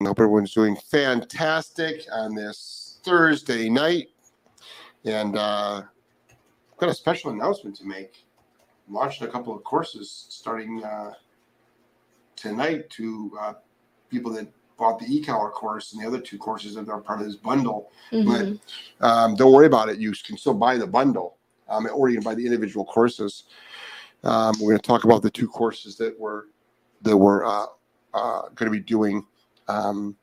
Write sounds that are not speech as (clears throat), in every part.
I hope everyone's doing fantastic on this Thursday night. And uh, I've got a special announcement to make. I'm launching a couple of courses starting uh, tonight to uh, people that bought the e-collar course and the other two courses that are part of this bundle. Mhm. But um, don't worry about it. You can still buy the bundle, um, or you can buy the individual courses. Um, we're going to talk about the two courses that we're that we're uh, uh, going to be doing, um,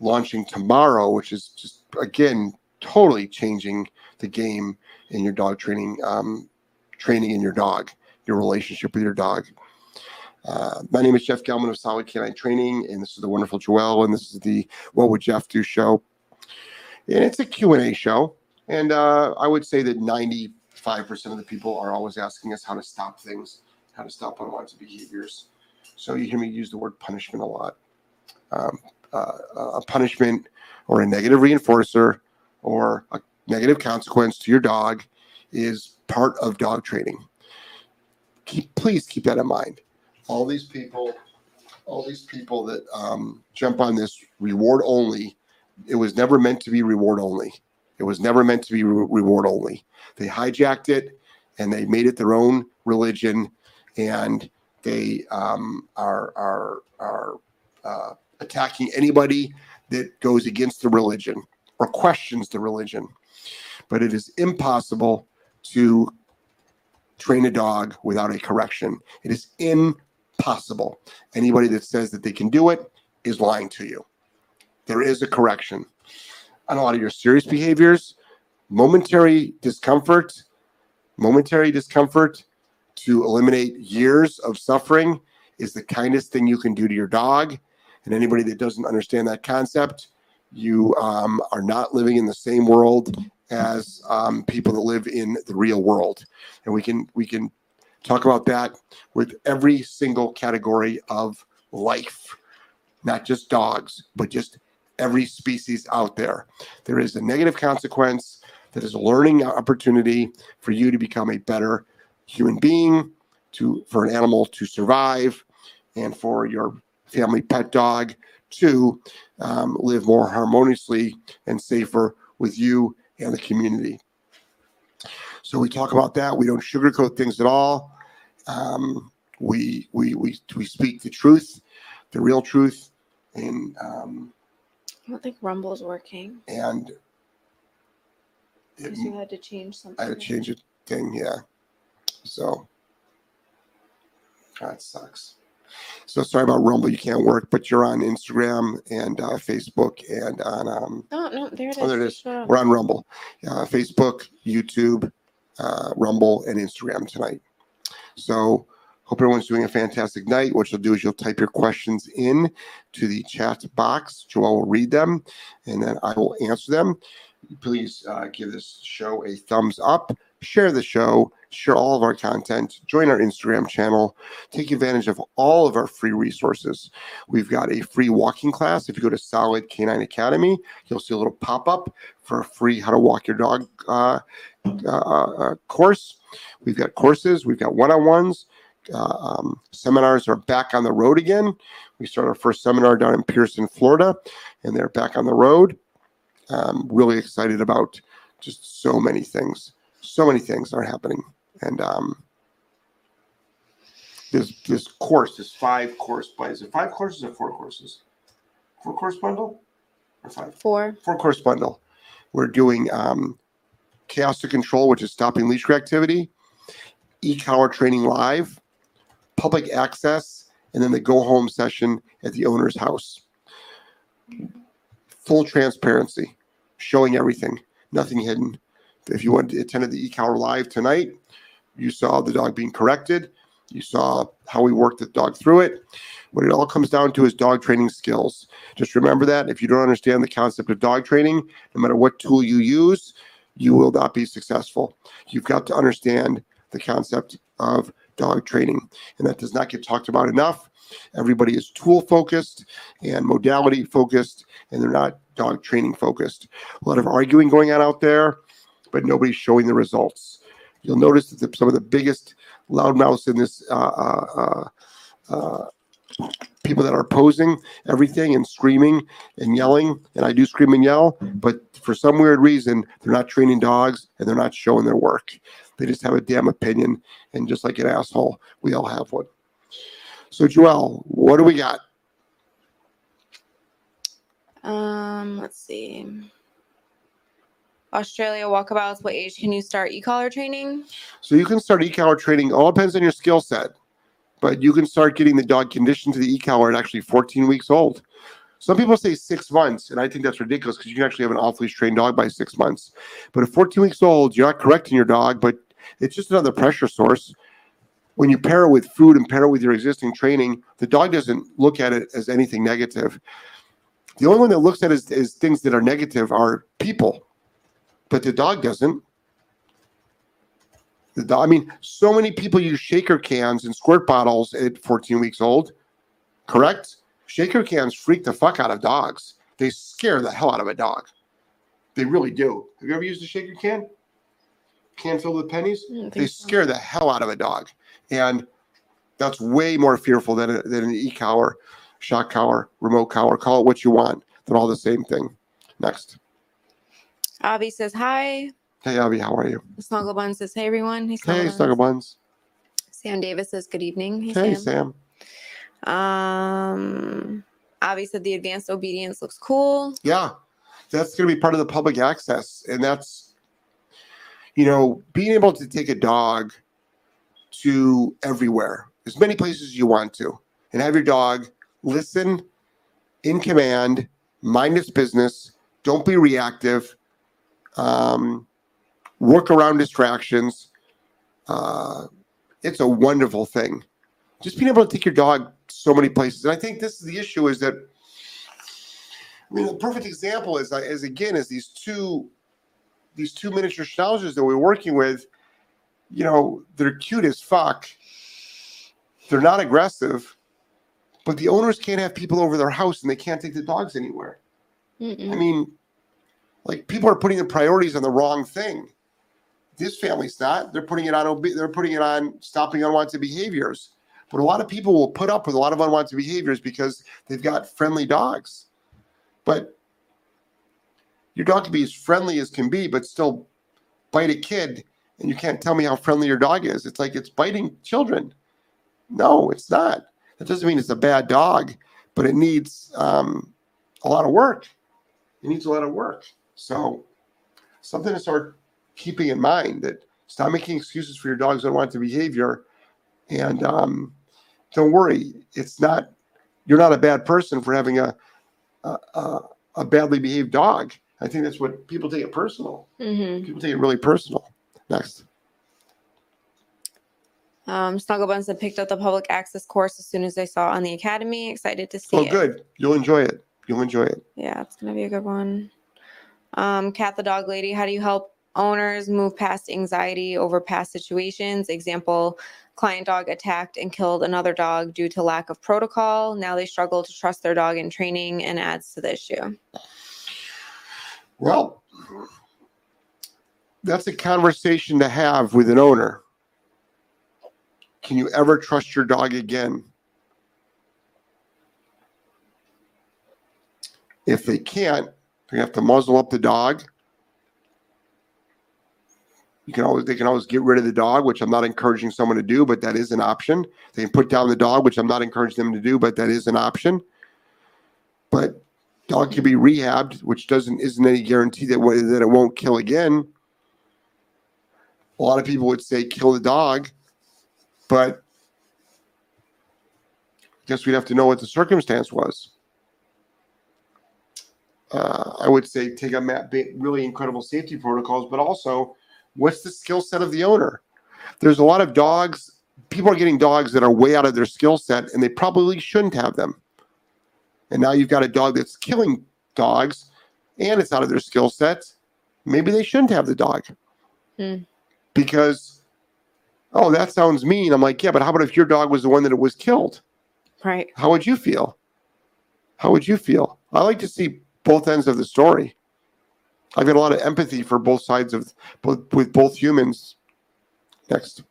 launching tomorrow, which is just again totally changing the game in your dog training, um, training in your dog, your relationship with your dog. Uh, my name is Jeff Gellman of Solid Canine Training, and this is the wonderful Joelle, and this is the What Would Jeff Do show. And it's a Q&A show, and uh, I would say that 95% of the people are always asking us how to stop things, how to stop unwanted behaviors. So you hear me use the word punishment a lot. Um, uh, a punishment or a negative reinforcer or a negative consequence to your dog is part of dog training. Keep, please keep that in mind. All these people, all these people that um, jump on this reward only, it was never meant to be reward only. It was never meant to be re- reward only. They hijacked it and they made it their own religion, and they um, are are are uh, attacking anybody that goes against the religion or questions the religion. But it is impossible to train a dog without a correction. It is impossible. Anybody that says that they can do it is lying to you. There is a correction. On a lot of your serious behaviors, momentary discomfort, momentary discomfort to eliminate years of suffering is the kindest thing you can do to your dog. And anybody that doesn't understand that concept, you um, are not living in the same world as um, people that live in the real world. And we can we can talk about that with every single category of life, not just dogs, but just every species out there. There is a negative consequence that is a learning opportunity for you to become a better human being, to for an animal to survive, and for your family pet dog to um, live more harmoniously and safer with you and the community. So we talk about that. We don't sugarcoat things at all. Um, we, we we we speak the truth, the real truth, and um, I don't think Rumble is working. and it, Because you had to change something. I had to change a thing, yeah. So that sucks. So sorry about Rumble, you can't work, but you're on Instagram and uh, Facebook and on um, No, no, there it is. Oh, there it is. We're on Rumble, uh, Facebook, YouTube, uh, Rumble, and Instagram tonight. So hope everyone's doing a fantastic night. What you'll do is you'll type your questions in to the chat box. Joelle will read them, and then I will answer them. Please uh, give this show a thumbs up. Share the show. Share all of our content. Join our Instagram channel. Take advantage of all of our free resources. We've got a free walking class. If you go to Solid Canine Academy, you'll see a little pop up for a free How to Walk Your Dog uh, uh, uh, course. We've got courses, we've got one on ones. Uh, um, seminars are back on the road again. We started our first seminar down in Pearson, Florida, and they're back on the road. Um, really excited about just so many things. So many things are happening. And um, this this course, this five course, but is it five courses or four courses? Four course bundle or five? Four. four course bundle. We're doing um, chaos to control, which is stopping leash reactivity, e-collar training live, public access, and then the go home session at the owner's house. Full transparency, showing everything, nothing hidden. If you went attended the e-collar live tonight, you saw the dog being corrected. You saw how we worked the dog through it. What it all comes down to is dog training skills. Just remember that if you don't understand the concept of dog training, no matter what tool you use, you will not be successful. You've got to understand the concept of dog training, and that does not get talked about enough. Everybody is tool focused and modality focused, and they're not dog training focused. A lot of arguing going on out there, but nobody's showing the results. You'll notice that the, some of the biggest loudmouths in this uh, uh, uh, uh, people that are opposing everything and screaming and yelling, and I do scream and yell, but for some weird reason, they're not training dogs and they're not showing their work. They just have a damn opinion, and just like an asshole, we all have one. So, Joelle, what do we got? Um, let's see. Australia walkabouts. What age can you start e-collar training? So you can start e-collar training. All depends on your skill set, but you can start getting the dog conditioned to the e-collar at actually 14 weeks old. Some people say six months, and I think that's ridiculous because you can actually have an off-leash trained dog by six months. But at 14 weeks old, you're not correcting your dog, but it's just another pressure source. When you pair it with food and pair it with your existing training, the dog doesn't look at it as anything negative. The only one that looks at it as, as things that are negative are people but the dog doesn't. The dog, I mean, so many people use shaker cans and squirt bottles at 14 weeks old, correct? Shaker cans freak the fuck out of dogs. They scare the hell out of a dog. They really do. Have you ever used a shaker can? Can filled with pennies? They so. scare the hell out of a dog. And that's way more fearful than, a, than an e-collar, shock collar, remote collar. Call it what you want. They're all the same thing. Next. Avi says hi. Hey, Avi, how are you? Snuggle Bun says, hey, everyone. Hey, hey Snuggle Buns. Sam Davis says, good evening. Hey, hey Sam. Sam. Um, Avi said the advanced obedience looks cool. Yeah, that's going to be part of the public access. And that's, you know, being able to take a dog to everywhere, as many places as you want to, and have your dog listen in command, mind its business, don't be reactive, um, work around distractions. Uh, it's a wonderful thing. Just being able to take your dog so many places. And I think this is the issue is that, I mean, the perfect example is, uh, is again, is these two, these two miniature schnauzers that we're working with, you know, they're cute as fuck. They're not aggressive, but the owners can't have people over their house and they can't take the dogs anywhere. Mm-mm. I mean, like people are putting the priorities on the wrong thing. This family's not. They're putting it on. They're putting it on stopping unwanted behaviors. But a lot of people will put up with a lot of unwanted behaviors because they've got friendly dogs. But your dog can be as friendly as can be, but still bite a kid, and you can't tell me how friendly your dog is. It's like it's biting children. No, it's not. That doesn't mean it's a bad dog, but it needs um, a lot of work. It needs a lot of work. So something to start keeping in mind that stop making excuses for your dog's unwanted behavior. And um, don't worry, it's not, you're not a bad person for having a, a, a badly behaved dog. I think that's what people take it personal. Mm-hmm. People take it really personal. Next. Um, Buns have picked up the public access course as soon as they saw it on the academy. Excited to see oh, it. Oh, good. You'll enjoy it. You'll enjoy it. Yeah, it's gonna be a good one. Um, Cat the dog lady, how do you help owners move past anxiety over past situations? Example, client dog attacked and killed another dog due to lack of protocol. Now they struggle to trust their dog in training and adds to the issue. Well, that's a conversation to have with an owner. Can you ever trust your dog again? If they can't, you have to muzzle up the dog. You can always they can always get rid of the dog, which I'm not encouraging someone to do, but that is an option. They can put down the dog, which I'm not encouraging them to do, but that is an option. But dog can be rehabbed, which doesn't isn't any guarantee that that it won't kill again. A lot of people would say kill the dog, but I guess we'd have to know what the circumstance was uh, I would say take a really incredible safety protocols, but also what's the skill set of the owner? There's a lot of dogs. People are getting dogs that are way out of their skill set, and they probably shouldn't have them. And now you've got a dog that's killing dogs, and it's out of their skill set. Maybe they shouldn't have the dog hmm. because, oh, that sounds mean. I'm like, yeah, but how about if your dog was the one that was killed? Right. How would you feel? How would you feel? I like to see both ends of the story. I've got a lot of empathy for both sides of both with both humans. Next.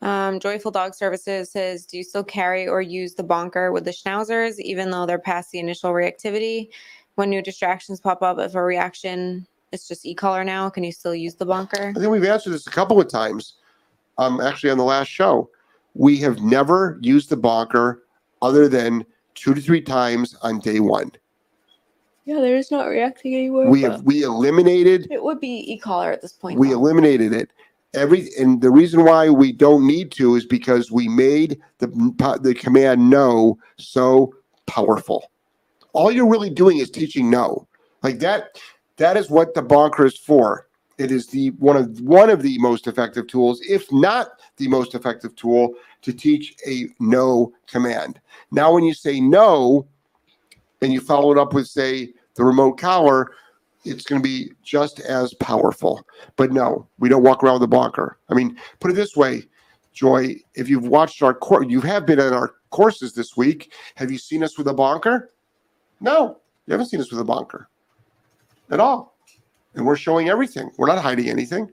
Um, Joyful Dog Services says, do you still carry or use the bonker with the schnauzers, even though they're past the initial reactivity? When new distractions pop up, if a reaction it's just e-collar now, can you still use the bonker? I think we've answered this a couple of times. Um, actually, on the last show, we have never used the bonker other than two to three times on day one. Yeah, they're just not reacting anymore. We have we eliminated It would be e-collar at this point. we though. eliminated it. Every and the reason why we don't need to is because we made the the command no so powerful. All you're really doing is teaching no. Like that that is what the bonker is for. It is the one of one of the most effective tools, if not the most effective tool to teach a no command. Now when you say no and you follow it up with say the remote collar, it's going to be just as powerful. But no, we don't walk around with a bonker. I mean, put it this way, Joy, if you've watched our course, you have been in our courses this week. Have you seen us with a bonker? No, you haven't seen us with a bonker at all. And we're showing everything. We're not hiding anything.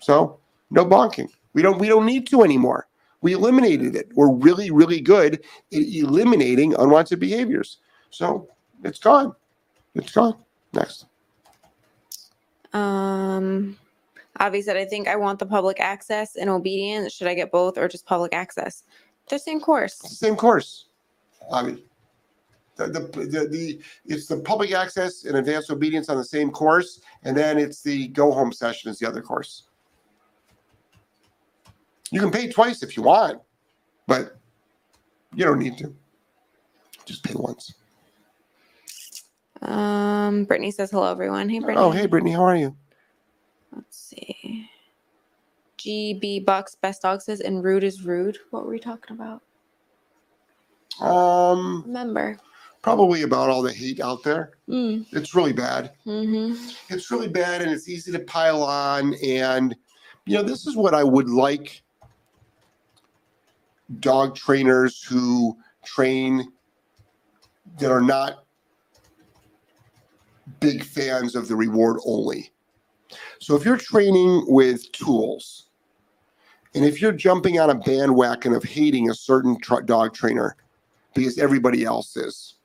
So no bonking. We don't we don't need to anymore. We eliminated it. We're really, really good at eliminating unwanted behaviors. So it's gone. It's gone. Next. Um, Avi said, I think I want the public access and obedience. Should I get both or just public access? They're same course. It's the same course. I mean, the, the, the, the it's the public access and advanced obedience on the same course, and then it's the go home session is the other course. You can pay twice if you want, but you don't need to. Just pay once. Um, Brittany says hello, everyone. Hey, Brittany. Oh, hey, Brittany, how are you? Let's see. GB Bucks Best Dog says, and rude is rude. What were we talking about? Um, Remember. probably about all the hate out there. Mm, It's really bad. hmm it's really bad and it's easy to pile on and you know this is what i would like dog trainers who train that are not big fans of the reward only so if you're training with tools and if you're jumping on a bandwagon of hating a certain tr- dog trainer because everybody else is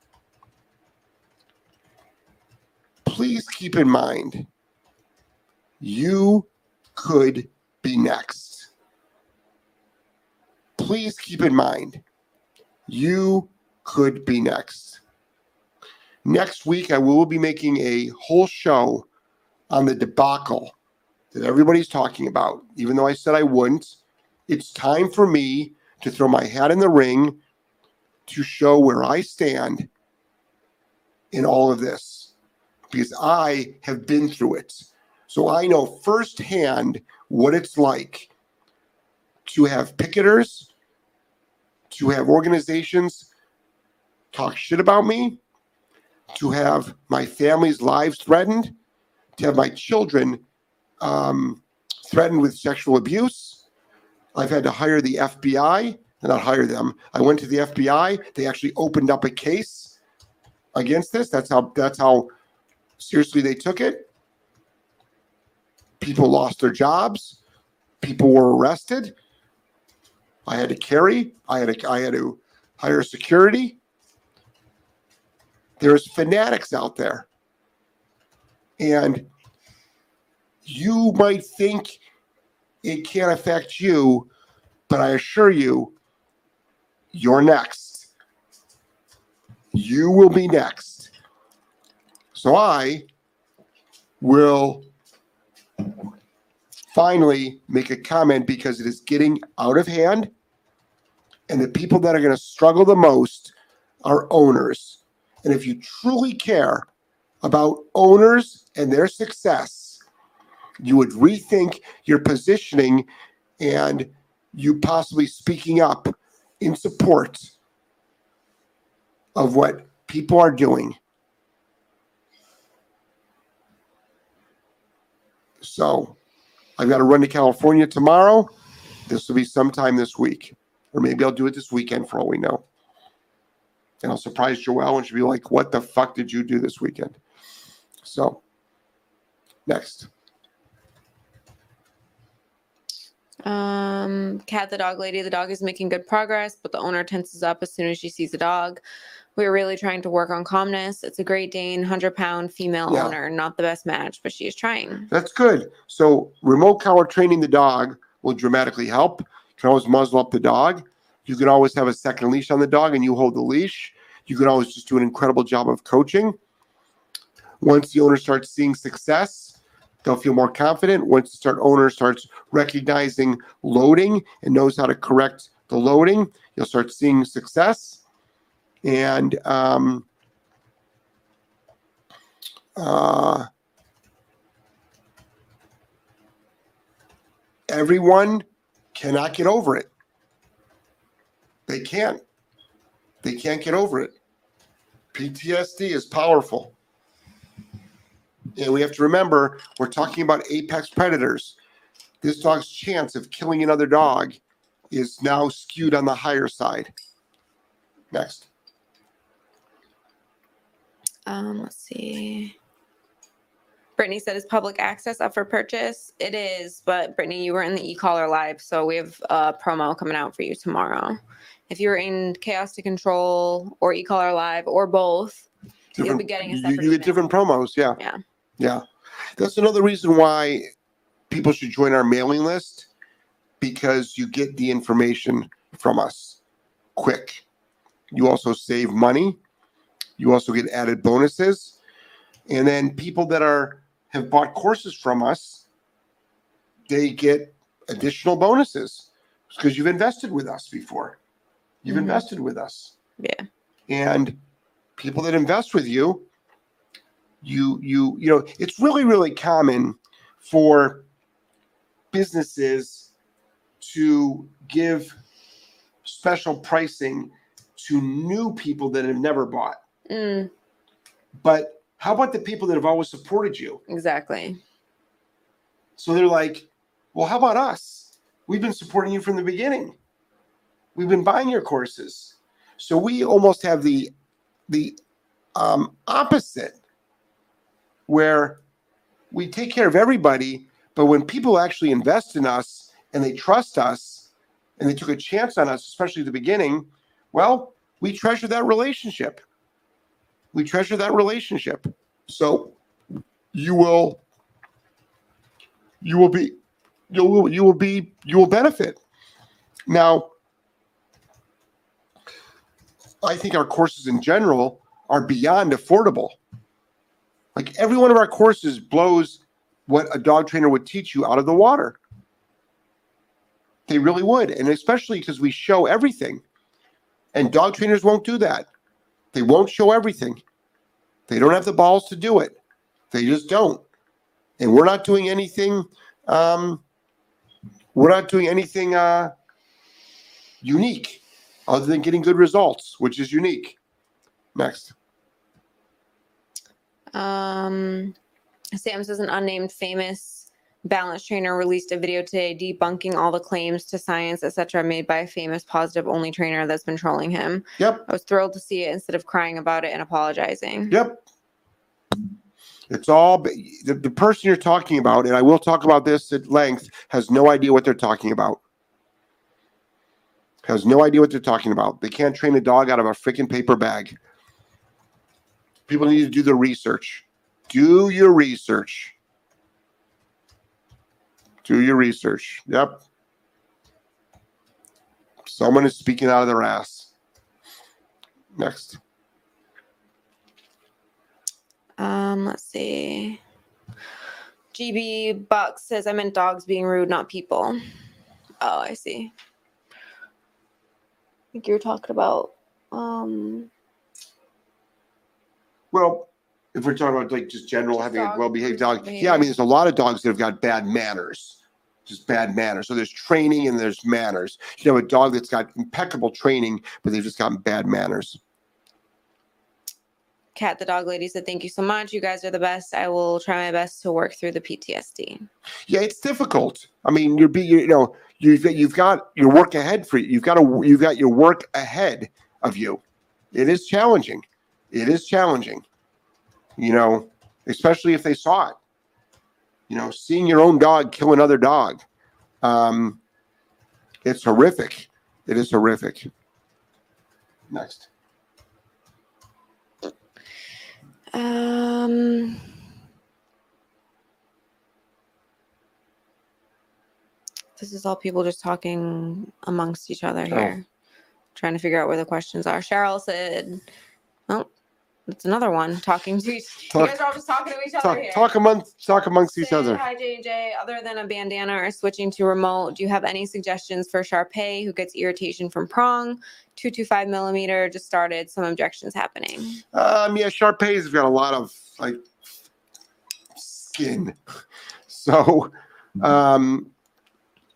please keep in mind you could be next. Please keep in mind you could be next. Next week, I will be making a whole show on the debacle that everybody's talking about, even though I said I wouldn't. It's time for me to throw my hat in the ring to show where I stand in all of this because I have been through it. So I know firsthand what it's like to have picketers, to have organizations talk shit about me, to have my family's lives threatened, to have my children um, threatened with sexual abuse. I've had to hire the FBI, and not hire them. I went to the FBI. They actually opened up a case against this. That's how. That's how seriously they took it. People lost their jobs. People were arrested. I had to carry. I had to. I had to hire security. There's fanatics out there, and you might think it can't affect you, but I assure you, you're next. You will be next. So I will finally make a comment because it is getting out of hand. And the people that are going to struggle the most are owners. And if you truly care about owners and their success, you would rethink your positioning and you possibly speaking up in support of what people are doing. So I've got to run to California tomorrow. This will be sometime this week, or maybe I'll do it this weekend for all we know. And I'll surprise Joelle and she'll be like, What the fuck did you do this weekend? So, next. Um, Cat the dog lady. The dog is making good progress, but the owner tenses up as soon as she sees the dog. We're really trying to work on calmness. It's a Great Dane, 100 pound female Yeah. owner. Not the best match, but she is trying. That's good. So remote collar training the dog will dramatically help. You can always muzzle up the dog. You can always have a second leash on the dog and you hold the leash. You can always just do an incredible job of coaching. Once the owner starts seeing success, they'll feel more confident. Once the start owner starts recognizing loading and knows how to correct the loading, you'll start seeing success. And um, uh, everyone cannot get over it. They can't. They can't get over it. PTSD is powerful. And we have to remember we're talking about apex predators. This dog's chance of killing another dog is now skewed on the higher side. Next. Um, let's see. Brittany said, "Is public access up for purchase?" It is, but Brittany, you were in the e-collar live, so we have a promo coming out for you tomorrow. If you were in Chaos to Control or e-collar live or both, You'll be getting a you- separate you, get email. different promos, yeah. Yeah. Yeah. That's another reason why people should join our mailing list because you get the information from us quick. You also save money. You also get added bonuses. And then people that are have bought courses from us, they get additional bonuses because you've invested with us before. You've Mhm. invested with us yeah, and people that invest with you you you you know it's really really common for businesses to give special pricing to new people that have never bought mm, but how about the people that have always supported you? Exactly. so they're like well how about us? We've been supporting you from the beginning. We've been buying your courses. So we almost have the the um, opposite where we take care of everybody but when people actually invest in us and they trust us and they took a chance on us especially at the beginning well we treasure that relationship. We treasure that relationship so you will you will be you will you will be you will benefit. Now i think our courses in general are beyond affordable. Like every one of our courses blows what a dog trainer would teach you out of the water. They really would and especially because we show everything. And dog trainers won't do that. They won't show everything they don't have the balls to do it they just don't and we're not doing anything um, we're not doing anything uh, unique other than getting good results, which is unique. Next. Um, Sam says an unnamed famous balance trainer released a video today debunking all the claims to science, etc., made by a famous positive only trainer that's been trolling him. Yep. I was thrilled to see it instead of crying about it and apologizing. Yep. It's all the, the person you're talking about, and I will talk about this at length, has no idea what they're talking about. Has no idea what they're talking about. They can't train a dog out of a freaking paper bag. People need to do the research. Do your research. Do your research. Yep. Someone is speaking out of their ass. Next. Um, let's see. GB Buck says I meant dogs being rude, not people. Oh, I see. I think you were talking about um Well, if we're talking about like just general having a well-behaved dog, yeah, I mean, there's a lot of dogs that have got bad manners, just bad manners. So there's training and there's manners. You know, a dog that's got impeccable training, but they've just gotten bad manners. Cat the dog lady said thank you so much. You guys are the best. I will try my best to work through the PTSD. Yeah, it's difficult. I mean, you're be you know you've got- you've got your work ahead for you. You've got a you've got your work ahead of you. It is challenging. It is challenging. You know, especially if they saw it. You know, seeing your own dog kill another dog. Um, It's horrific. It is horrific. Next. Um, this is all people just talking amongst each other Oh. here, trying to figure out where the questions are. Cheryl said, "Oh, that's another one talking to each. Talk- you guys are all just talking to each other Talk, here." talk amongst talk amongst each other. Hi J and J. Other than a bandana or switching to remote, do you have any suggestions for Shar-Pei who gets irritation from prong? Two two five millimeter just started. Some objections happening. Um, yeah, Shar-Pei's got a lot of like skin, (laughs) so um,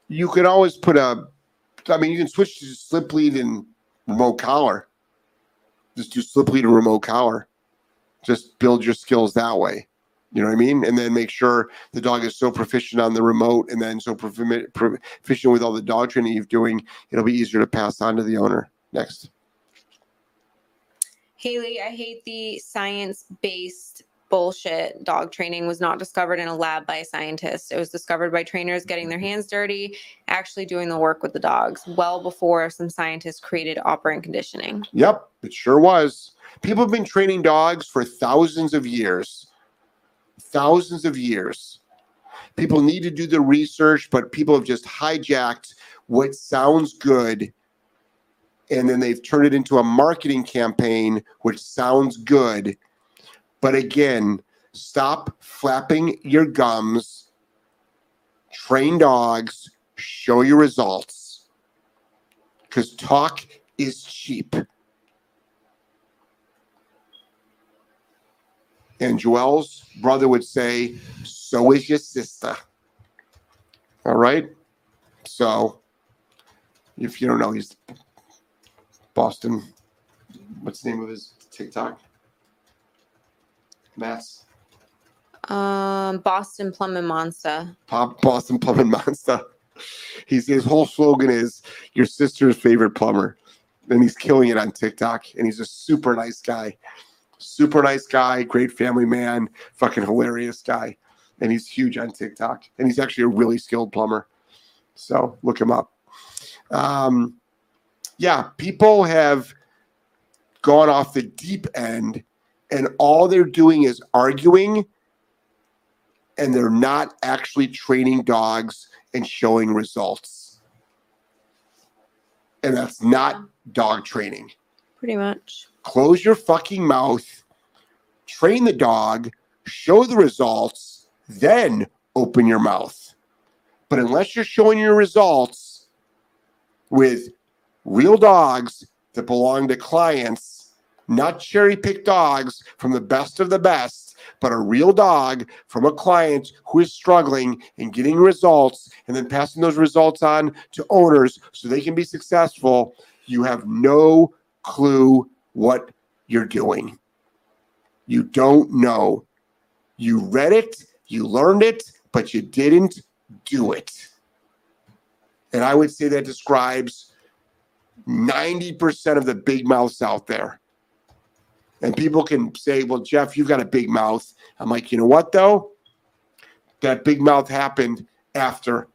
you could always put a. I mean, you can switch to slip lead and remote collar. Just do slip lead remote collar. Just build your skills that way. You know what I mean? And then make sure the dog is so proficient on the remote and then so profi- proficient with all the dog training you're doing, it'll be easier to pass on to the owner. Next. Haley, I hate the science based bullshit. Dog training was not discovered in a lab by a scientist. It was discovered by trainers getting their mm-hmm. hands dirty, actually doing the work with the dogs, well before some scientists created operant conditioning. Yep, it sure was. People have been training dogs for thousands of years. Thousands of years. People need to do the research, but people have just hijacked what sounds good and then they've turned it into a marketing campaign which sounds good. But again, stop flapping your gums. Train dogs, show your results. Because talk is cheap. And Joelle's brother would say, So is your sister. All right. So, if you don't know, he's Boston. What's the name of his TikTok? Mass. Um, Boston Plum and Monster. Pop Boston Plumbing Monster. (laughs) He's his whole slogan is your sister's favorite plumber. And he's killing it on TikTok. And he's a super nice guy. Super nice guy, great family man, fucking hilarious guy. And he's huge on TikTok. And he's actually a really skilled plumber. So look him up. Um, yeah, people have gone off the deep end and all they're doing is arguing and they're not actually training dogs and showing results. And that's not dog training. Pretty much. Close your fucking mouth, train the dog, show the results, then open your mouth. But unless you're showing your results with real dogs that belong to clients, not cherry picked dogs from the best of the best, but a real dog from a client who is struggling and getting results and then passing those results on to owners so they can be successful, you have no clue what you're doing. You don't know. You read it, you learned it, but you didn't do it. And I would say that describes 90% of the big mouths out there. And people can say, well, Jeff, you've got a big mouth. I'm like, you know what, though? That big mouth happened after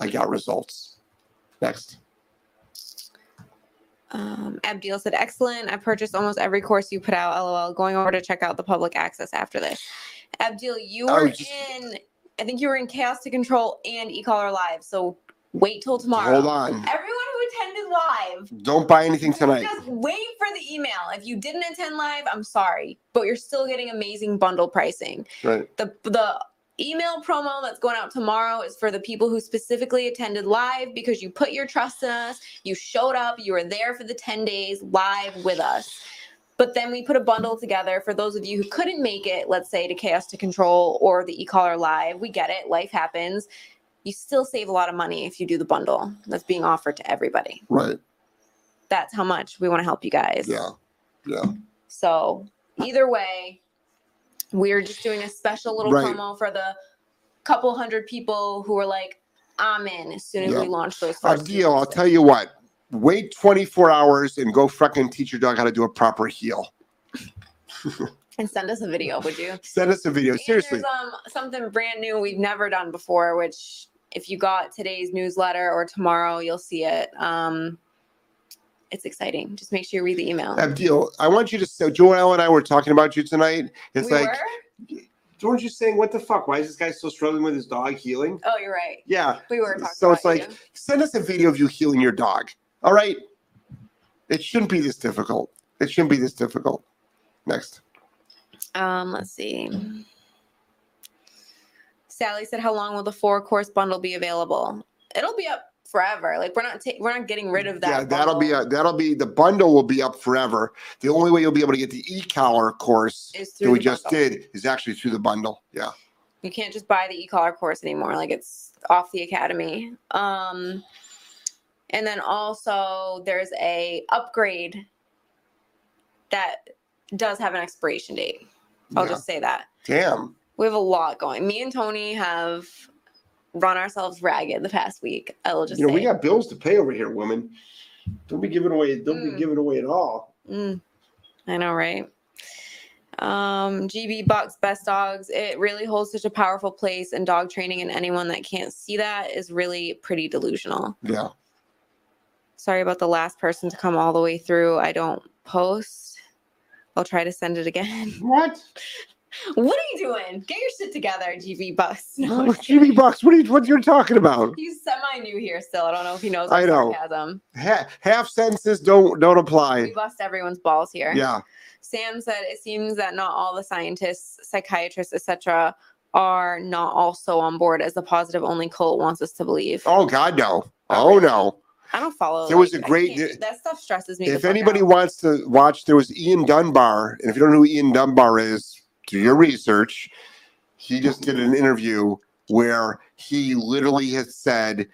I got results. Next. Um, Abdil said, excellent. I purchased almost every course you put out. LOL. Going over to check out the public access after this. Abdil, you were just- in, I think you were in Chaos to Control and eCollar Live. So wait till tomorrow. Hold on. Everyone attended live, Don't buy anything tonight. just wait for the email. If you didn't attend live, I'm sorry, but you're still getting amazing bundle pricing. Right. The the email promo that's going out tomorrow is for the people who specifically attended live because you put your trust in us, you showed up, you were there for the 10 days live with us. But then we put a bundle together for those of you who couldn't make it, let's say to Chaos to Control or the e-collar live. We get it, life happens. You still save a lot of money if you do the bundle that's being offered to everybody. Right. That's how much we want to help you guys. Yeah. Yeah. So either way, we're just doing a special little Right. promo for the couple hundred people who are like, I'm in as soon as Yeah. we launch those first. deal. I'll tell you what. Wait 24 hours and go fucking teach your dog how to do a proper heel. (laughs) And send us a video, would you? Send us a video. And Seriously. Um something brand new we've never done before, which if you got today's newsletter or tomorrow, you'll see it. Um, it's exciting. Just make sure you read the email. Abdil, I want you to So Joelle and I were talking about you tonight. It's we like, were? weren't you saying, what the fuck? Why is this guy still struggling with his dog heeling? Oh, you're right. Yeah. We were talking So it's like, you. send us a video of you heeling your dog. All right. It shouldn't be this difficult. It shouldn't be this difficult. Next. Um, let's see. Sally said, "How long will the four course bundle be available? It'll be up forever. Like we're not ta- we're not getting rid of that. yeah, that'll be a, that'll be the bundle will be up forever. The only way you'll be able to get the e-collar course that we just bundle. did is actually through the bundle. Yeah. You can't just buy the e-collar course anymore. Like it's off the academy. Um, and then also there's a upgrade that does have an expiration date. I'll Yeah. just say that. Damn. We have a lot going. Me and Tony have run ourselves ragged the past week. I will just You know, say. we got bills to pay over here, woman. Don't be giving away. Don't Mm. be giving away at all. Mm, I know, right? Um, GB Bucks Best Dogs. It really holds such a powerful place in dog training, and anyone that can't see that is really pretty delusional. Yeah. Sorry about the last person to come all the way through. I don't post. I'll try to send it again. What? (laughs) what are you doing? Get your shit together, GB Bucks. No, I'm just (laughs) kidding. Jimmy Bucks. What are you? What you're talking about? He's semi new here still. I don't know if he knows I know. sarcasm. Ha- half sentences don't don't apply. We bust everyone's balls here. Yeah. Sam said it seems that not all the scientists, psychiatrists, etc., are not also on board as the positive only cult wants us to believe. Oh God, no. Oh, no. I don't follow. There was a great- that stuff stresses me. If anybody out. wants to watch, there was Ian Dunbar, and if you don't know who Ian Dunbar is, do your research. He just did an interview where he literally has said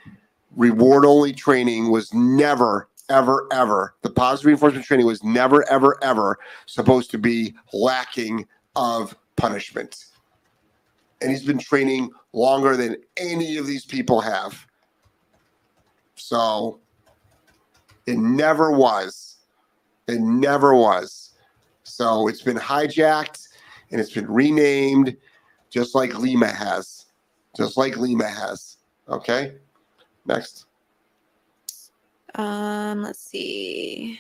reward only training was never, ever, ever the positive reinforcement training was never, ever, ever supposed to be lacking of punishment. And he's been training longer than any of these people have. So it never was. It never was. So it's been hijacked and it's been renamed just like LIMA has. Just like LIMA has. Okay. Next. Um, let's see.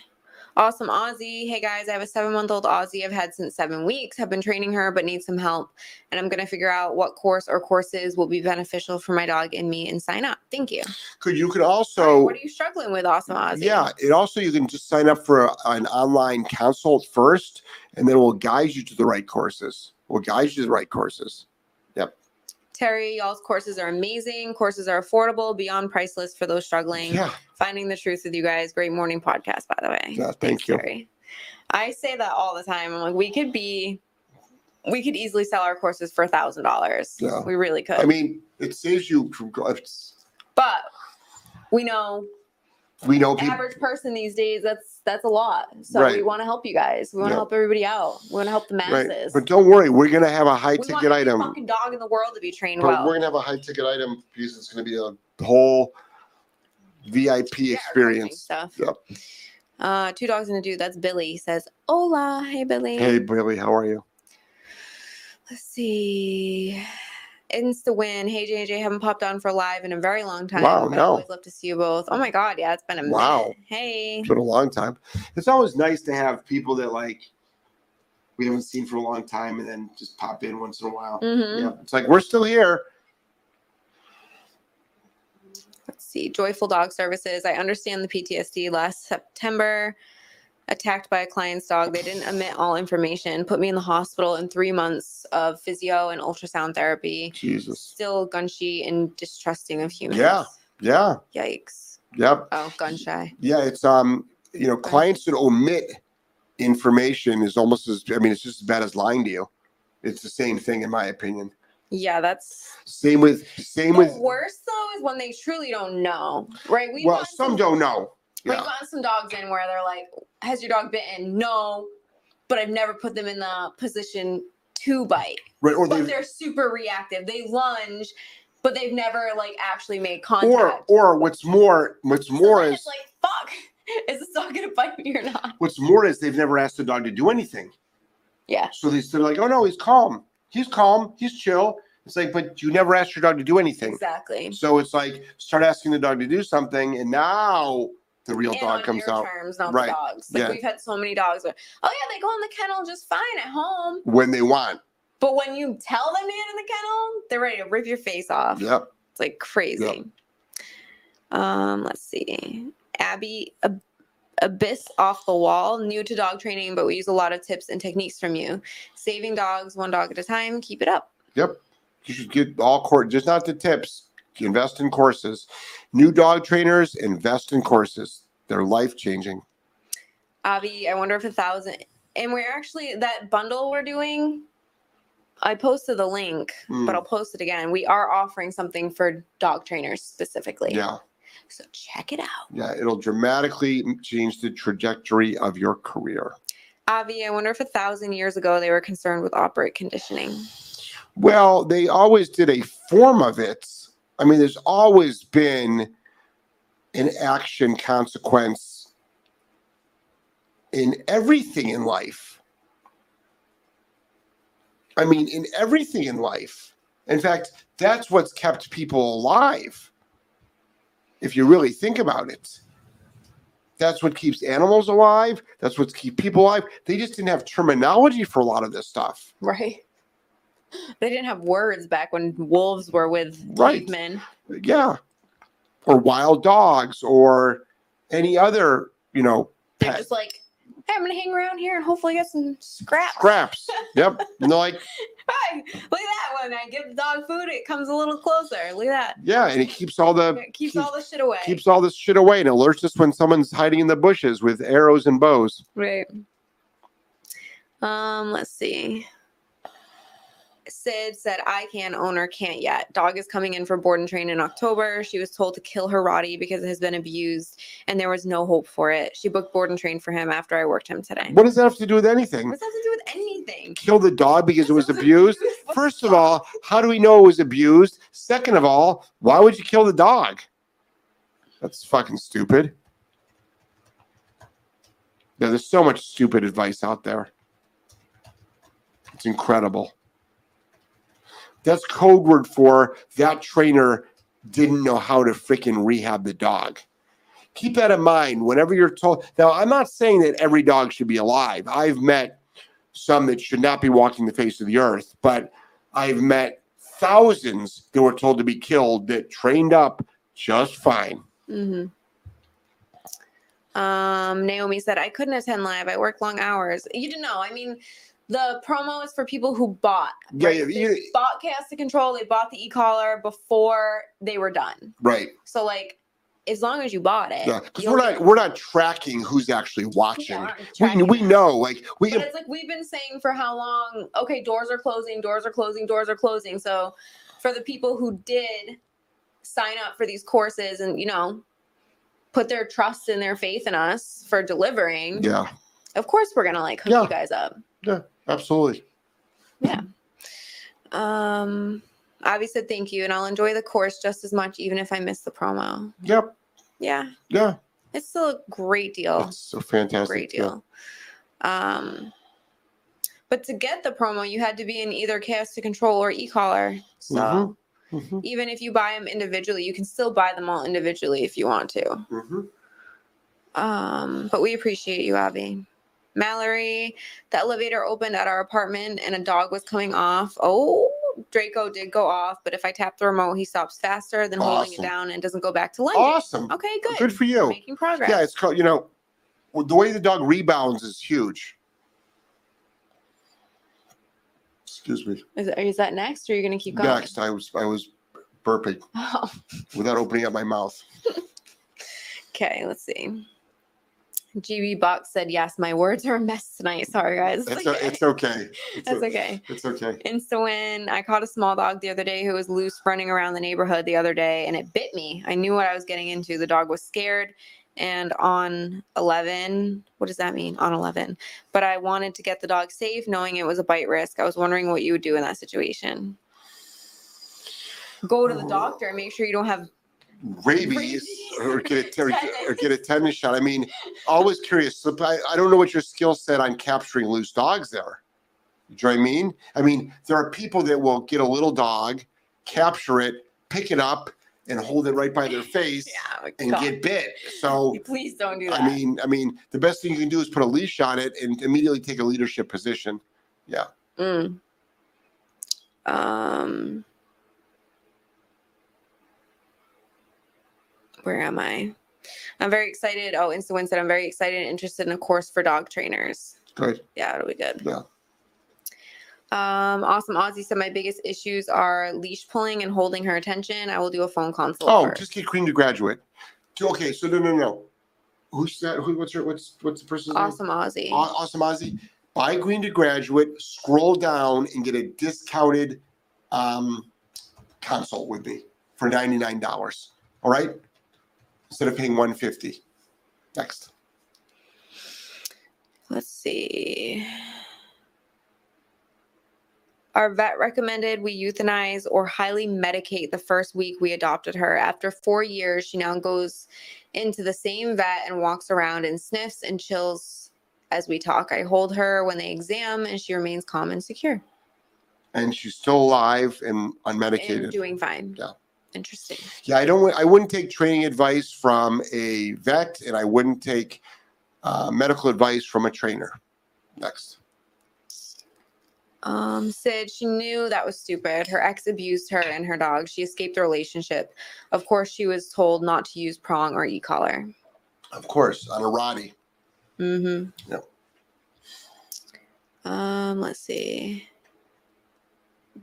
Awesome Aussie. Hey guys, I have a seven month old Aussie I've had since seven weeks. I've been training her, but need some help. And I'm gonna figure out what course or courses will be beneficial for my dog and me and sign up. Thank you. Could you could also what are you struggling with, Awesome Aussie? yeah, it also you can just sign up for a- an online consult first and then we'll guide you to the right courses. We'll guide you to the right courses. Terry, y'all's courses are amazing. Courses are affordable, beyond priceless for those struggling. Yeah. Finding the truth with you guys. Great morning podcast, by the way. Yeah, thank Thanks, you. Terry. I say that all the time. I'm like, we could be, we could easily sell our courses for a thousand dollars. Yeah. We really could. I mean, it saves you from but we know we know people average person these days. That's that's a lot. So we want to help you guys. We want to Yeah. help everybody out. We want to help the right. masses. But don't worry, we're gonna have a high we want ticket every item. fucking dog in the world to be trained But well. we're gonna have a high ticket item because it's gonna be a whole VIP Yeah, experience. stuff. Yep. Uh, two dogs and a dude. That's Billy. he Says, "Hola, hey Billy." Hey Billy, how are you? Let's see. Insta win. Hey JJ, haven't popped on for live in a very long time. Wow, I no. always love to see you both. Oh my god, yeah, it's been a Wow. minute. Hey. It's been a long time. It's always nice to have people that like we haven't seen for a long time and then just pop in once in a while. hmm Yeah. It's like we're still here. Let's see. Joyful Dog Services. I understand the PTSD last September. Attacked by a client's dog. They didn't omit all information. Put me in the hospital in three months of physio and ultrasound therapy. Jesus. Still gun shy and distrusting of humans. Yeah. Yeah. Yikes. Yep. Oh, gun shy. Yeah. It's um, you know, clients that omit information is almost as I mean, it's just as bad as lying to you. It's the same thing in my opinion. Yeah, that's Same with same the with Worse though is when they truly don't know. Right? We well, some don't know. We Yeah. got some dogs in where they're like, "Has your dog bitten?" No, but I've never put them in the position to bite. Right. Or But they they're super reactive. They lunge, but they've never like actually made contact. or or what's more what's more is like, "Fuck, (laughs) is this dog gonna bite me or not?" what's more is they've never asked the dog to do anything. Yeah. So they, they're like, oh no, he's calm. He's calm. He's chill. It's like, but you never asked your dog to do anything. Exactly. So it's like start asking the dog to do something, and now the real And dog comes out terms, not Right. dogs. Like Yeah. we've had so many dogs where, oh yeah, they go in the kennel just fine at home. when they want. But when you tell them to get in the kennel, they're ready to rip your face off. Yep. It's like crazy. Um, let's see. Abby Ab- Abyss off the wall, new to dog training, but we use a lot of tips and techniques from you. Saving dogs one dog at a time. Keep it up. Yep. You should get all court, just not the tips. Invest in courses. New dog trainers invest in courses. They're life changing. Avi, I wonder if a thousand and we're actually that bundle we're doing. I posted the link, Mm. but I'll post it again. We are offering something for dog trainers specifically. Yeah. So check it out. Yeah. It'll dramatically change the trajectory of your career. Avi, I wonder if a thousand years ago they were concerned with operant conditioning. Well, they always did a form of it. I mean, there's always been an action consequence in everything in life. I mean, in everything in life. In fact, that's what's kept people alive. If you really think about it, that's what keeps animals alive. That's what keeps people alive. They just didn't have terminology for a lot of this stuff. Right. They didn't have words back when wolves were with Right. cavemen. yeah or wild dogs or any other you know pet just like, hey, I'm gonna hang around here and hopefully get some scraps. scraps yep (laughs) and they're like Hi, look at that one. I give the dog food, it comes a little closer. Look at that. yeah and it keeps all the. It keeps keep- all the shit away. keeps all this shit away and alerts us when someone's hiding in the bushes with arrows and bows Right. Um, let's see. Sid said, I can, owner can't yet. Dog is coming in for board and train in October. She was told to kill her Rottie because it has been abused and there was no hope for it. She booked board and train for him after I worked him today. what does that have to do with anything What does that have to do with anything? kill the dog because it was (laughs) abused have to do with first of all how do we know it was abused second of all why would you kill the dog that's fucking stupid yeah there's so much stupid advice out there it's incredible that's code word for that trainer didn't know how to freaking rehab the dog keep that in mind whenever you're told now i'm not saying that every dog should be alive i've met some that should not be walking the face of the earth, but I've met thousands that were told to be killed that trained up just fine. hmm Um, Naomi said, I couldn't attend live. I work long hours. You didn't know. I mean, the promo is for people who bought. Right? yeah, They you- bought Chaos to Control. They bought the e-collar before they were done. Right. So, like, as long as you bought it. Yeah. Because we're not we're not tracking who's actually watching. We, we know, like we. But it's like we've been saying for how long? Okay, doors are closing, doors are closing, doors are closing. So, for the people who did sign up for these courses and you know put their trust and their faith in us for delivering, Yeah, of course we're gonna like hook Yeah. you guys up. Absolutely. Yeah. Um, Avi said thank you, and I'll enjoy the course just as much, even if I miss the promo. Yep. Yeah, Yeah. it's still a great deal. It's so fantastic. great Yeah. deal. Um, but to get the promo, you had to be in either Chaos to Control or e-collar. So Mhm. Mhm, even if you buy them individually, you can still buy them all individually if you want to. mhm. Um, but we appreciate you, Abby. Mallory, the elevator opened at our apartment and a dog was coming off. Oh, Draco did go off, but if I tap the remote, he stops faster than holding it down and doesn't go back to lunging. Awesome. Okay, good. Good for you. Making progress. Yeah, it's called, you know, the way the dog rebounds is huge. Excuse me. Is, is that next, or are you going to keep going? Next, I was I was burping (laughs) Oh, without opening up my mouth. (laughs) okay, let's see. GB Box said, Yes, my words are a mess tonight. Sorry, guys. It's, (laughs) okay. o- it's okay. It's, That's o- okay. it's okay. And so when I caught a small dog the other day who was loose running around the neighborhood the other day and it bit me, I knew what I was getting into. The dog was scared and on 11, what does that mean? On 11. But I wanted to get the dog safe knowing it was a bite risk. I was wondering what you would do in that situation. Go to the oh. doctor and make sure you don't have Rabies or get a or, or get a tetanus shot. I mean, always curious. So I, I don't know what your skill set on capturing loose dogs there. Do you know what I mean? I mean, there are people that will get a little dog, capture it, pick it up, and hold it right by their (laughs) face Yeah. and God. get bit. So Please don't do that. I mean, I mean, the best thing you can do is put a leash on it and immediately take a leadership position. Mm. Um, where am I? I'm very excited. Oh, Instawin said I'm very excited and interested in a course for dog trainers. Good. Yeah, it'll be good. Yeah. Um, awesome. Ozzy said my biggest issues are leash pulling and holding her attention. I will do a phone consult. Oh, first. just get Green to Graduate. Okay, so no, no, no. Who's that? Who? What's her? What's what's the person's name? awesome, Ozzy. Aw- Awesome Ozzy. Buy Green to Graduate, scroll down and get a discounted um, consult with me for $99. All right? Instead of paying 150 Next. Let's see. Our vet recommended we euthanize or highly medicate the first week we adopted her. After four years, she now goes into the same vet and walks around and sniffs and chills as we talk. I hold her when they exam and she remains calm and secure And she's still alive and unmedicated. and doing fine. Yeah. Interesting. Yeah, I don't. I wouldn't take training advice from a vet, and I wouldn't take uh, medical advice from a trainer. Next. Um, Sid, she knew that was stupid. Her ex abused her and her dog. She escaped the relationship. Of course, she was told not to use prong or e-collar. Of course, on a Rottie. Mm-hmm. Yep. Um, let's see.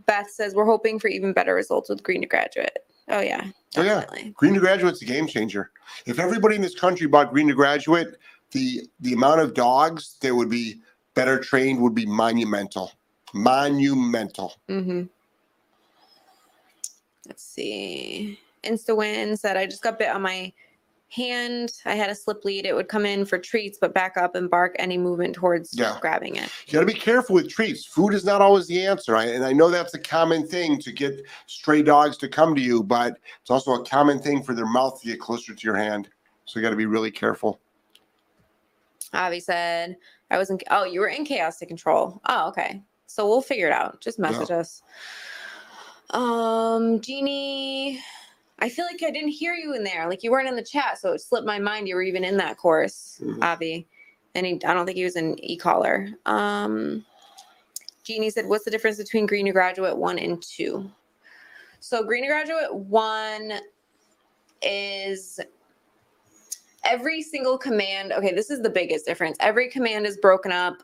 Beth says we're hoping for even better results with Green to Graduate. Oh yeah, Oh, yeah. Green to Graduate's a game changer. If everybody in this country bought Green to Graduate, the the amount of dogs that would be better trained would be monumental. Monumental. Mm-hmm. Let's see. Insta InstaWin said I just got bit on my hand. I had a slip lead. It would come in for treats, but back up and bark any movement towards Yeah. grabbing it. You got to be careful with treats. Food is not always the answer. I, and I know that's a common thing to get stray dogs to come to you, but it's also a common thing for their mouth to get closer to your hand. So you got to be really careful. Avi said I was in. Oh, you were in chaos to control. Oh, okay. So we'll figure it out. Just message us. Um, Jeannie, I feel like I didn't hear you in there. Like you weren't in the chat, so it slipped my mind you were even in that course, Mhm. Avi. And he, I don't think he was an e-collar. Um, Jeannie said, "What's the difference between Green to Graduate one and two? So Green to Graduate one is every single command. Okay, this is the biggest difference. Every command is broken up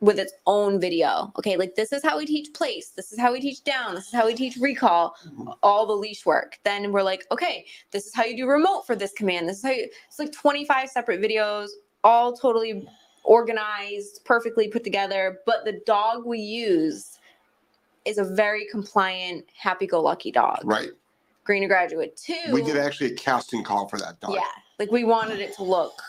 with its own video. Okay, like this is how we teach place, this is how we teach down, this is how we teach recall, Mhm. all the leash work. Then we're like, okay, this is how you do remote for this command. This is how you, it's like 25 separate videos, all totally organized, perfectly put together. But the dog we use is a very compliant, happy go lucky dog. Right. Green to graduate too. We did actually a casting call for that dog. Yeah. Like we wanted it to look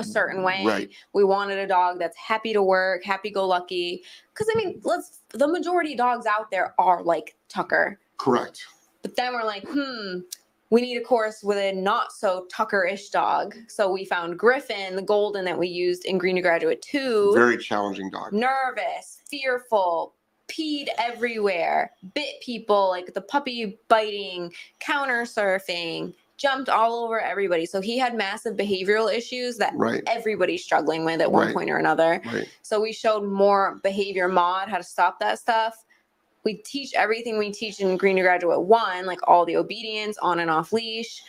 a certain way. Right. We wanted a dog that's happy to work, happy go lucky. Because I mean, let's the majority of dogs out there are like Tucker. Correct. But then we're like, hmm, we need a course with a not so Tucker-ish dog. So we found Griffin, the golden that we used in Green to Graduate 2. Very challenging dog. nervous, fearful, peed everywhere, bit people, like the puppy biting, counter surfing, jumped all over everybody. So he had massive behavioral issues that Right. everybody's struggling with at one Right. point or another. Right. So we showed more behavior mod, how to stop that stuff. We teach everything we teach in Green to Graduate One, like all the obedience, on and off leash,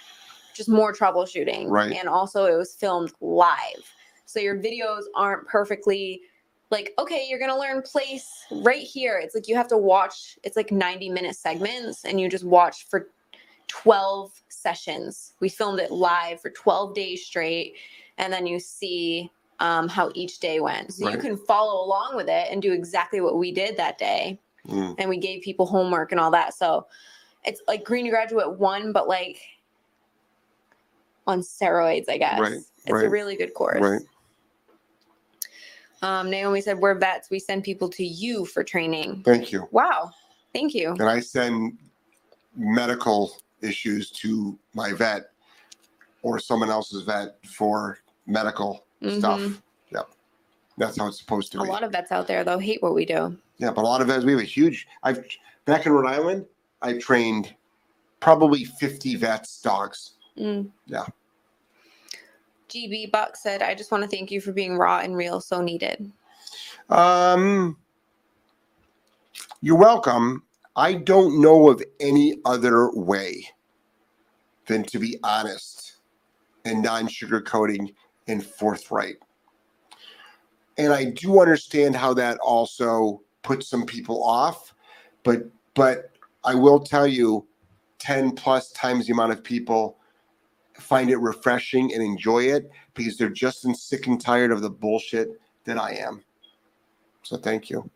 just more troubleshooting. Right. And also, it was filmed live. So your videos aren't perfectly like, okay, you're going to learn place right here. It's like you have to watch, it's like 90 minute segments, and you just watch for 12 sessions. We filmed it live for 12 days straight. And then you see um, how each day went. So you can follow along with it and do exactly what we did that day. Mm. And we gave people homework and all that. So it's like Green Graduate one, but like on steroids, I guess. Right, It's a really good course. Right. Um, Naomi said, We're vets. We send people to you for training. Thank you. Wow. Thank you. And I send medical issues to my vet or someone else's vet for medical stuff. Mhm. Yep. That's how it's supposed to A be. A lot of vets out there though hate what we do. Yeah, but a lot of vets, we have a huge. I've back in Rhode Island, I trained probably 50 vets dogs. Mm. Yeah. GB Buck said, I just want to thank you for being raw and real, so needed. Um, you're welcome. I don't know of any other way than to be honest and non sugarcoating and forthright. And I do understand how that also puts some people off, but but I will tell you 10 plus times the amount of people find it refreshing and enjoy it because they're just sick and tired of the bullshit that I am. So thank you.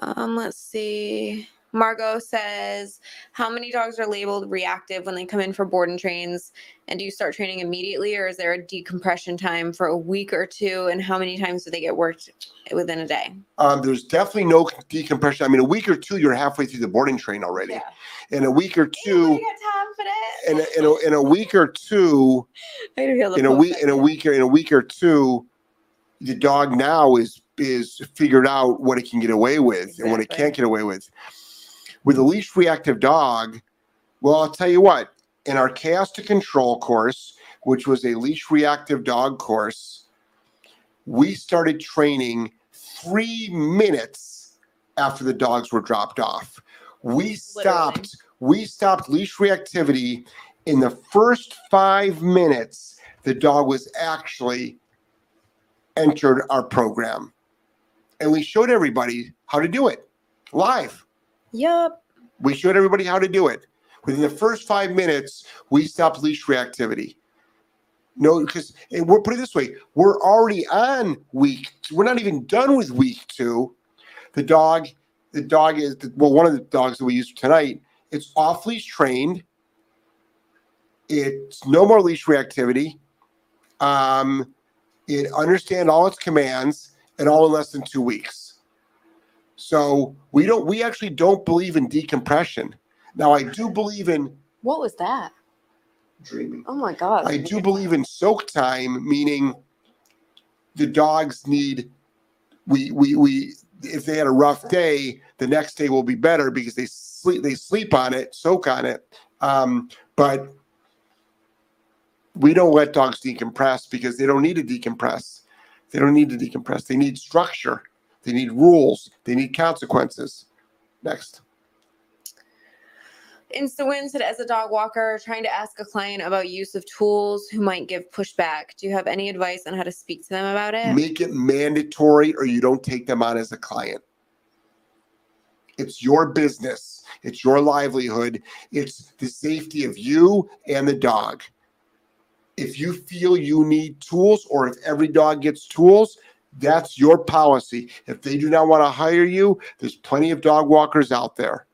Um, let's see. Margot says, How many dogs are labeled reactive when they come in for board and trains? And do you start training immediately, or is there a decompression time for a week or two? And how many times do they get worked within a day? Um, there's definitely no decompression. I mean, a week or two, you're halfway through the boarding train already. In a week or two, got time for that. in a, in a, in a week or two, I gotta feel the in a week in a week or in a week or two, the dog now is is figured out what it can get away with and what it can't get away with. With a leash reactive dog, well, I'll tell you what. In our chaos to control course, which was a leash reactive dog course, we started training three minutes after the dogs were dropped off. We stopped. We stopped leash reactivity in the first five minutes. The dog was actually entered our program, and we showed everybody how to do it live. Yep. We showed everybody how to do it. Within the first five minutes, we stopped leash reactivity. No, because and we'll put it this way: we're already on week. We're not even done with week two. The dog, the dog is well, one of the dogs that we used tonight. It's off leash trained. It's no more leash reactivity. Um, it understand all its commands, and all in less than two weeks. So we don't. We actually don't believe in decompression. Now I do believe in What was that? dreaming. Oh my god. I do believe in soak time, meaning the dogs need we we we if they had a rough day, the next day will be better because they sleep they sleep on it, soak on it. Um, but we don't let dogs decompress because they don't need to decompress. They don't need to decompress. They need structure. They need rules. They need consequences. Next. InstaWin said, as a dog walker, trying to ask a client about use of tools who might give pushback. Do you have any advice on how to speak to them about it? Make it mandatory or you don't take them on as a client. It's your business, it's your livelihood, it's the safety of you and the dog. If you feel you need tools or if every dog gets tools, that's your policy. If they do not want to hire you, there's plenty of dog walkers out there.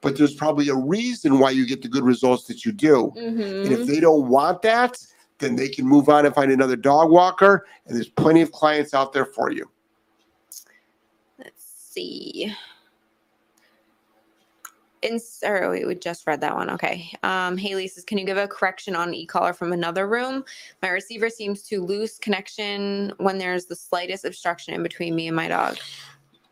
But there's probably a reason why you get the good results that you do. And if Mhm. they don't want that, then they can move on and find another dog walker. And there's plenty of clients out there for you. Let's see. In, or wait, we just read that one. Okay. Um, Haley says, can you give a correction on e-collar from another room? My receiver seems to lose connection when there's the slightest obstruction in between me and my dog.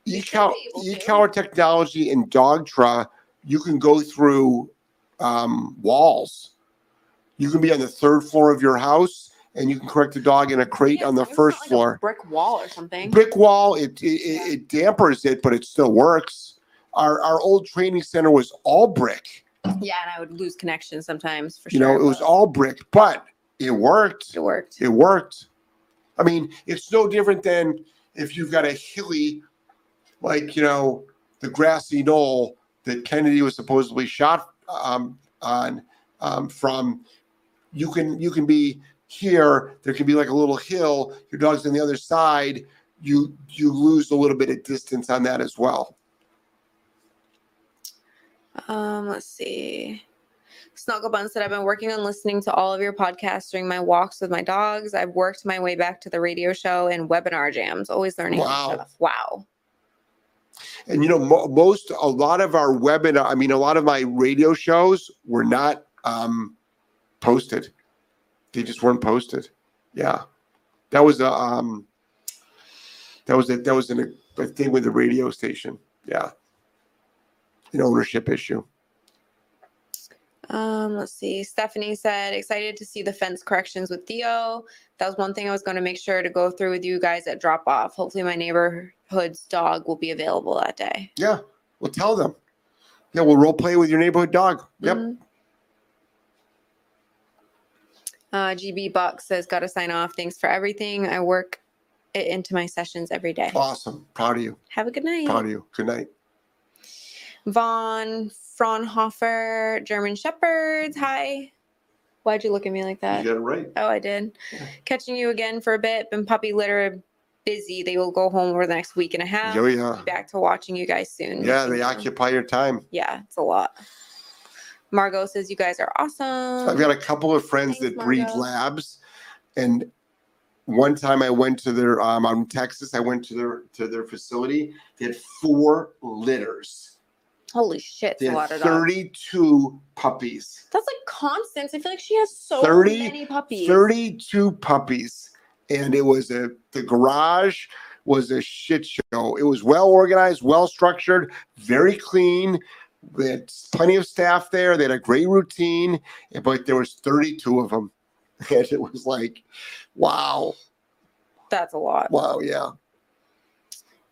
You E-cow- be able to. e-collar technology and Dogtra, you can go through um, walls. You can be on the third floor of your house and you can correct the dog in a crate Yeah, on the as long as it's first like floor. brick wall or something. Brick wall, it, it, it, it dampers it, but it still works. Our, our old training center was all brick. Yeah, and I would lose connection sometimes for sure. You know, it was all brick, but it worked. it worked. It worked. I mean, it's no different than if you've got a hilly, like you know, the grassy knoll that Kennedy was supposedly shot um, on um, from. You can you can be here. There can be like a little hill. Your dog's on the other side. You you lose a little bit of distance on that as well. Um, let's see. Snugglebun said, I've been working on listening to all of your podcasts during my walks with my dogs. I've worked my way back to the radio show and webinar jams, always learning Wow. stuff. Wow. And you know, mo- most a lot of our webinar, I mean, a lot of my radio shows were not um, posted. They just weren't posted. Yeah, That was a um, that was a that was an, a thing with the radio station. Yeah, an ownership issue. Um, let's see. Stephanie said, excited to see the fence corrections with Theo. That was one thing I was going to make sure to go through with you guys at drop off. Hopefully, my neighborhood's dog will be available that day. Yeah, we'll tell them. Yeah, we'll role play with your neighborhood dog. Yep. Mhm. Uh, GB Buck says, got to sign off. Thanks for everything. I work it into my sessions every day. Awesome. Proud of you. Have a good night. Proud of you. Good night. Von Fraunhofer, German Shepherds. Hi. Why'd you look at me like that? You got it right. Oh, I did. Yeah. Catching you again for a bit. Been puppy litter busy. They will go home over the next week and a half. Oh yeah. Back to watching you guys soon. Yeah, they occupy your time. Yeah, it's a lot. Margot says you guys are awesome. I've got a couple of friends Thanks, that breed Margo. labs, and one time I went to their um I'm in Texas. I went to their to their facility. They had four litters. Holy shit, They a had lot of dogs. 32 puppies. That's like Constance. I feel like she has so 30 many puppies. 32 puppies. And it was a the garage was a shit show. It was well organized, well structured, very clean. They had plenty of staff there. They had a great routine, but there was 32 of them. (laughs) And it was like, wow, That's a lot. wow, yeah.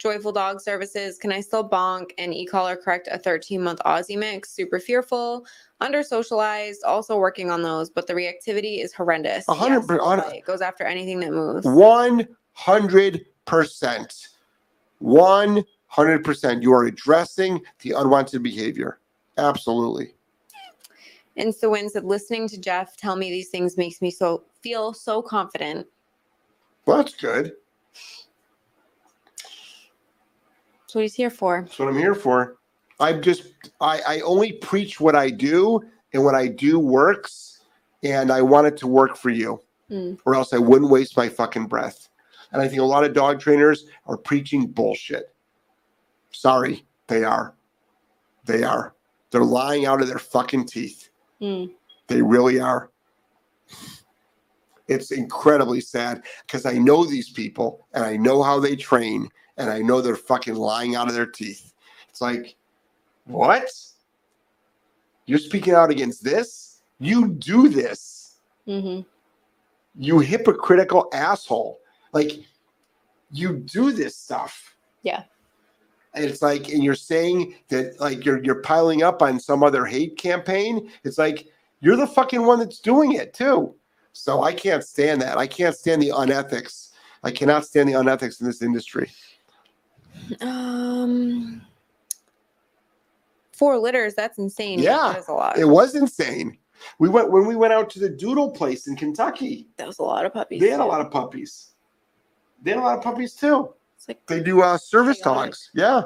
Joyful Dog Services. Can I still bonk and e-collar correct a 13 month Aussie mix? Super fearful, under socialized, also working on those, but the reactivity is horrendous. A hundred Yes, per- it goes after anything that moves. 100%. 100%. You are addressing the unwanted behavior. Absolutely. Insta said, listening to Jeff tell me these things makes me so feel so confident. Well, that's good. That's what he's here for. That's what I'm here for. I'm just I, I only preach what I do, and what I do works, and I want it to work for you, Mm. or else I wouldn't waste my fucking breath. And I think a lot of dog trainers are preaching bullshit. Sorry, they are. They are. They're lying out of their fucking teeth. Mm. They really are. It's incredibly sad because I know these people and I know how they train and I know they're fucking lying out of their teeth. It's like, what? You're speaking out against this? You do this. hmm You hypocritical asshole. Like, you do this stuff. Yeah. And it's like, and you're saying that like you're you're piling up on some other hate campaign. It's like you're the fucking one that's doing it too. So I can't stand that. I can't stand the unethics. I cannot stand the unethics in this industry. Um, four litters. That's insane. Yeah, that a lot. It was insane. We went when we went out to the Doodle place in Kentucky. that was a lot of puppies. They had a lot of puppies. They had a lot of puppies too. It's like They do uh, service Chaotic. dogs. Yeah,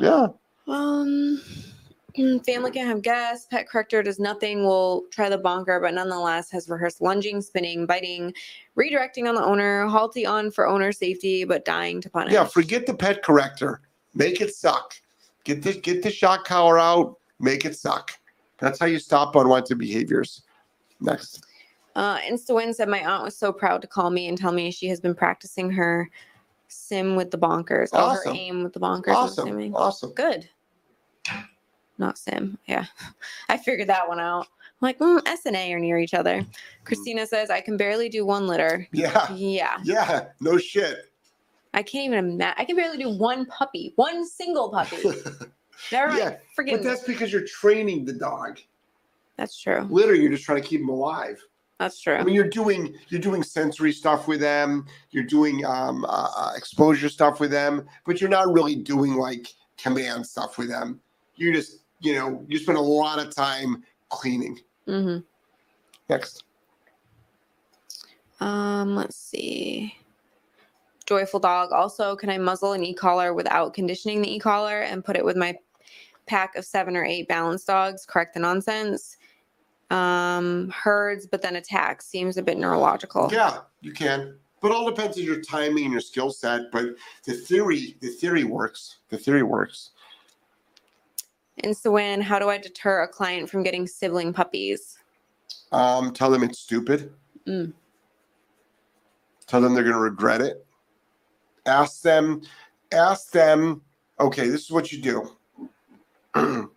yeah. Um, family can have guests. Pet corrector does nothing. Will try the bonker, but nonetheless has rehearsed lunging, spinning, biting, redirecting on the owner, Halti on for owner safety, but dying to punish. Yeah, forget the pet corrector. Make it suck. Get the get the shock collar out. Make it suck. That's how you stop unwanted behaviors. Next. Uh, InstaWin said my aunt was so proud to call me and tell me she has been practicing her sim with the bonkers. Oh, her Awesome. aim with the bonkers. I'm Awesome. assuming. Awesome. Good. Not sim. Yeah, (laughs) I figured that one out. I'm like mm, S and A are near each other. Christina says I can barely do one litter. Yeah. Yeah. Yeah. No shit. I can't even imagine. I can barely do one puppy, one single puppy. (laughs) Never. Yeah, Freaking. but that's because you're training the dog. that's true. Literally, you're just trying to keep them alive. That's true. I mean, you're doing you're doing sensory stuff with them. You're doing um, uh, uh, exposure stuff with them, but you're not really doing like command stuff with them. You're just you know you spend a lot of time cleaning. hmm Next. Um, let's see. Joyful dog. Also, can I muzzle an e-collar without conditioning the e-collar and put it with my pack of seven or eight balanced dogs? Correct the nonsense. Um, herds, but then attacks seems a bit neurological. Yeah, you can. But all depends on your timing and your skill set. But the theory, the theory works. The theory works. Insta-win. How do I deter a client from getting sibling puppies? Um, tell them it's stupid. Mm. Tell them they're going to regret it. Ask them, ask them, okay, this is what you do. (clears throat)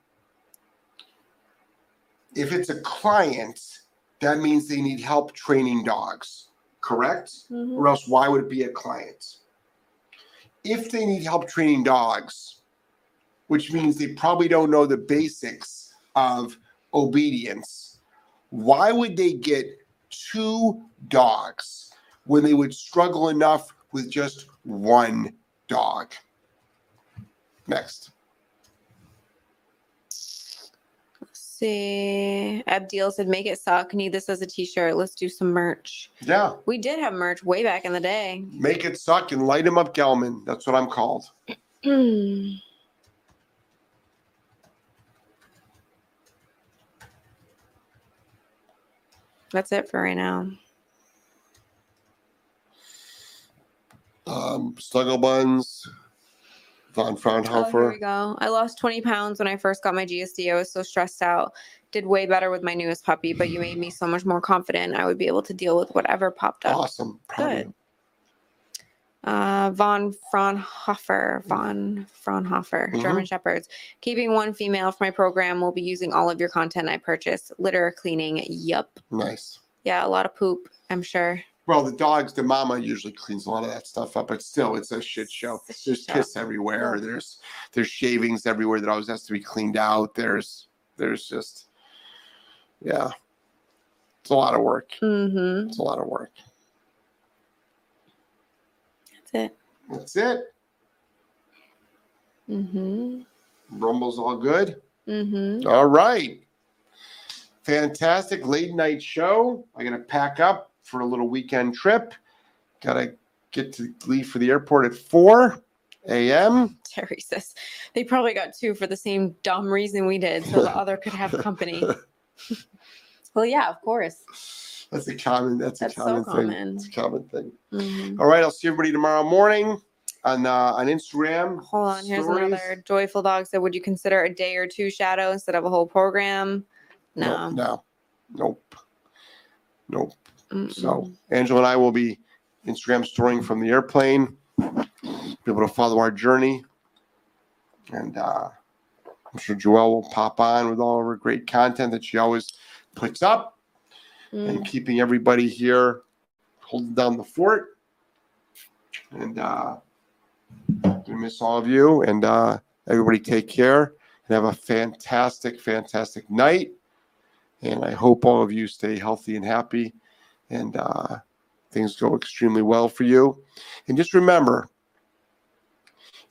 if it's a client, that means they need help training dogs, correct? Mhm. Or else, why would it be a client? If they need help training dogs, which means they probably don't know the basics of obedience, why would they get two dogs when they would struggle enough with just one dog? Next. Let's see. Abdil said, make it suck. Need this as a t shirt. Let's do some merch. Yeah, We did have merch way back in the day. make it suck and light him up, Gellman. That's what I'm called. (clears throat) That's it for right now. Um, Snuggle Buns, Von Oh, here we go. I lost 20 pounds when I first got my GSD. I was so stressed out. Did way better with my newest puppy, but you made me so much more confident I would be able to deal with whatever popped up. awesome. Proud Good. Uh, von Fraunhofer, von Fraunhofer, Mhm. German Shepherds. Keeping one female for my program will be using all of your content I purchased. Litter cleaning. Yup. Nice. Yeah, a lot of poop, I'm sure. Well, the dogs, the mama usually cleans a lot of that stuff up, but still, it's a shit show. A There's shit show. piss everywhere. There's there's shavings everywhere that always has to be cleaned out. There's there's just yeah, it's a lot of work. Mm-hmm. It's a lot of work. That's it. That's it. Mm-hmm. Rumble's all good. Mm-hmm. All right. Fantastic late night show. I'm gonna pack up for a little weekend trip. Gotta get to leave for the airport at 4 a.m. (laughs) Terry says they probably got two for the same dumb reason we did, so the (laughs) other could have company. (laughs) well, yeah, of course. That's a common. That's, That's a so common thing. common. It's a common thing. Mhm. All right, I'll see everybody tomorrow morning on uh, on Instagram. Hold on, here's another joyful dog said, "Would you consider a day or two shadow instead of a whole program?" No. no, nope, nope. Mm-mm. So Angela and I will be Instagram storing from the airplane. Be able to follow our journey, and uh, I'm sure Joelle will pop on with all of her great content that she always puts up. Mm. and keeping everybody here holding down the fort. And uh gonna miss all of you and uh everybody take care and have a fantastic, fantastic night. And I hope all of you stay healthy and happy and uh things go extremely well for you. And just remember,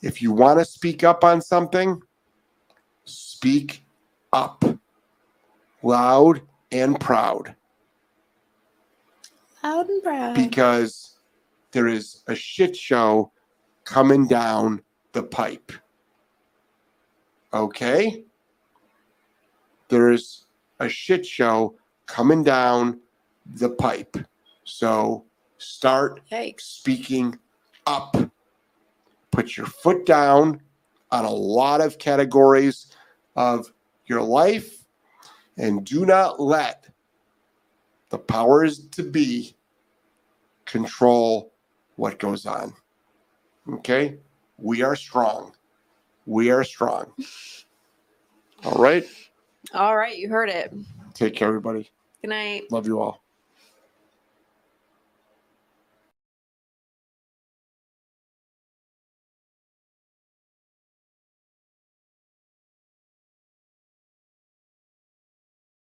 if you want to speak up on something, speak up loud and proud Loud because there is a shit show coming down the pipe. Okay? There's a shit show coming down the pipe. So start Yikes. speaking up. Put your foot down on a lot of categories of your life and do not let the powers to be control what goes on. Okay? We are strong. We are strong. All right? All right, you heard it. Take care, everybody. Good night. Love you all.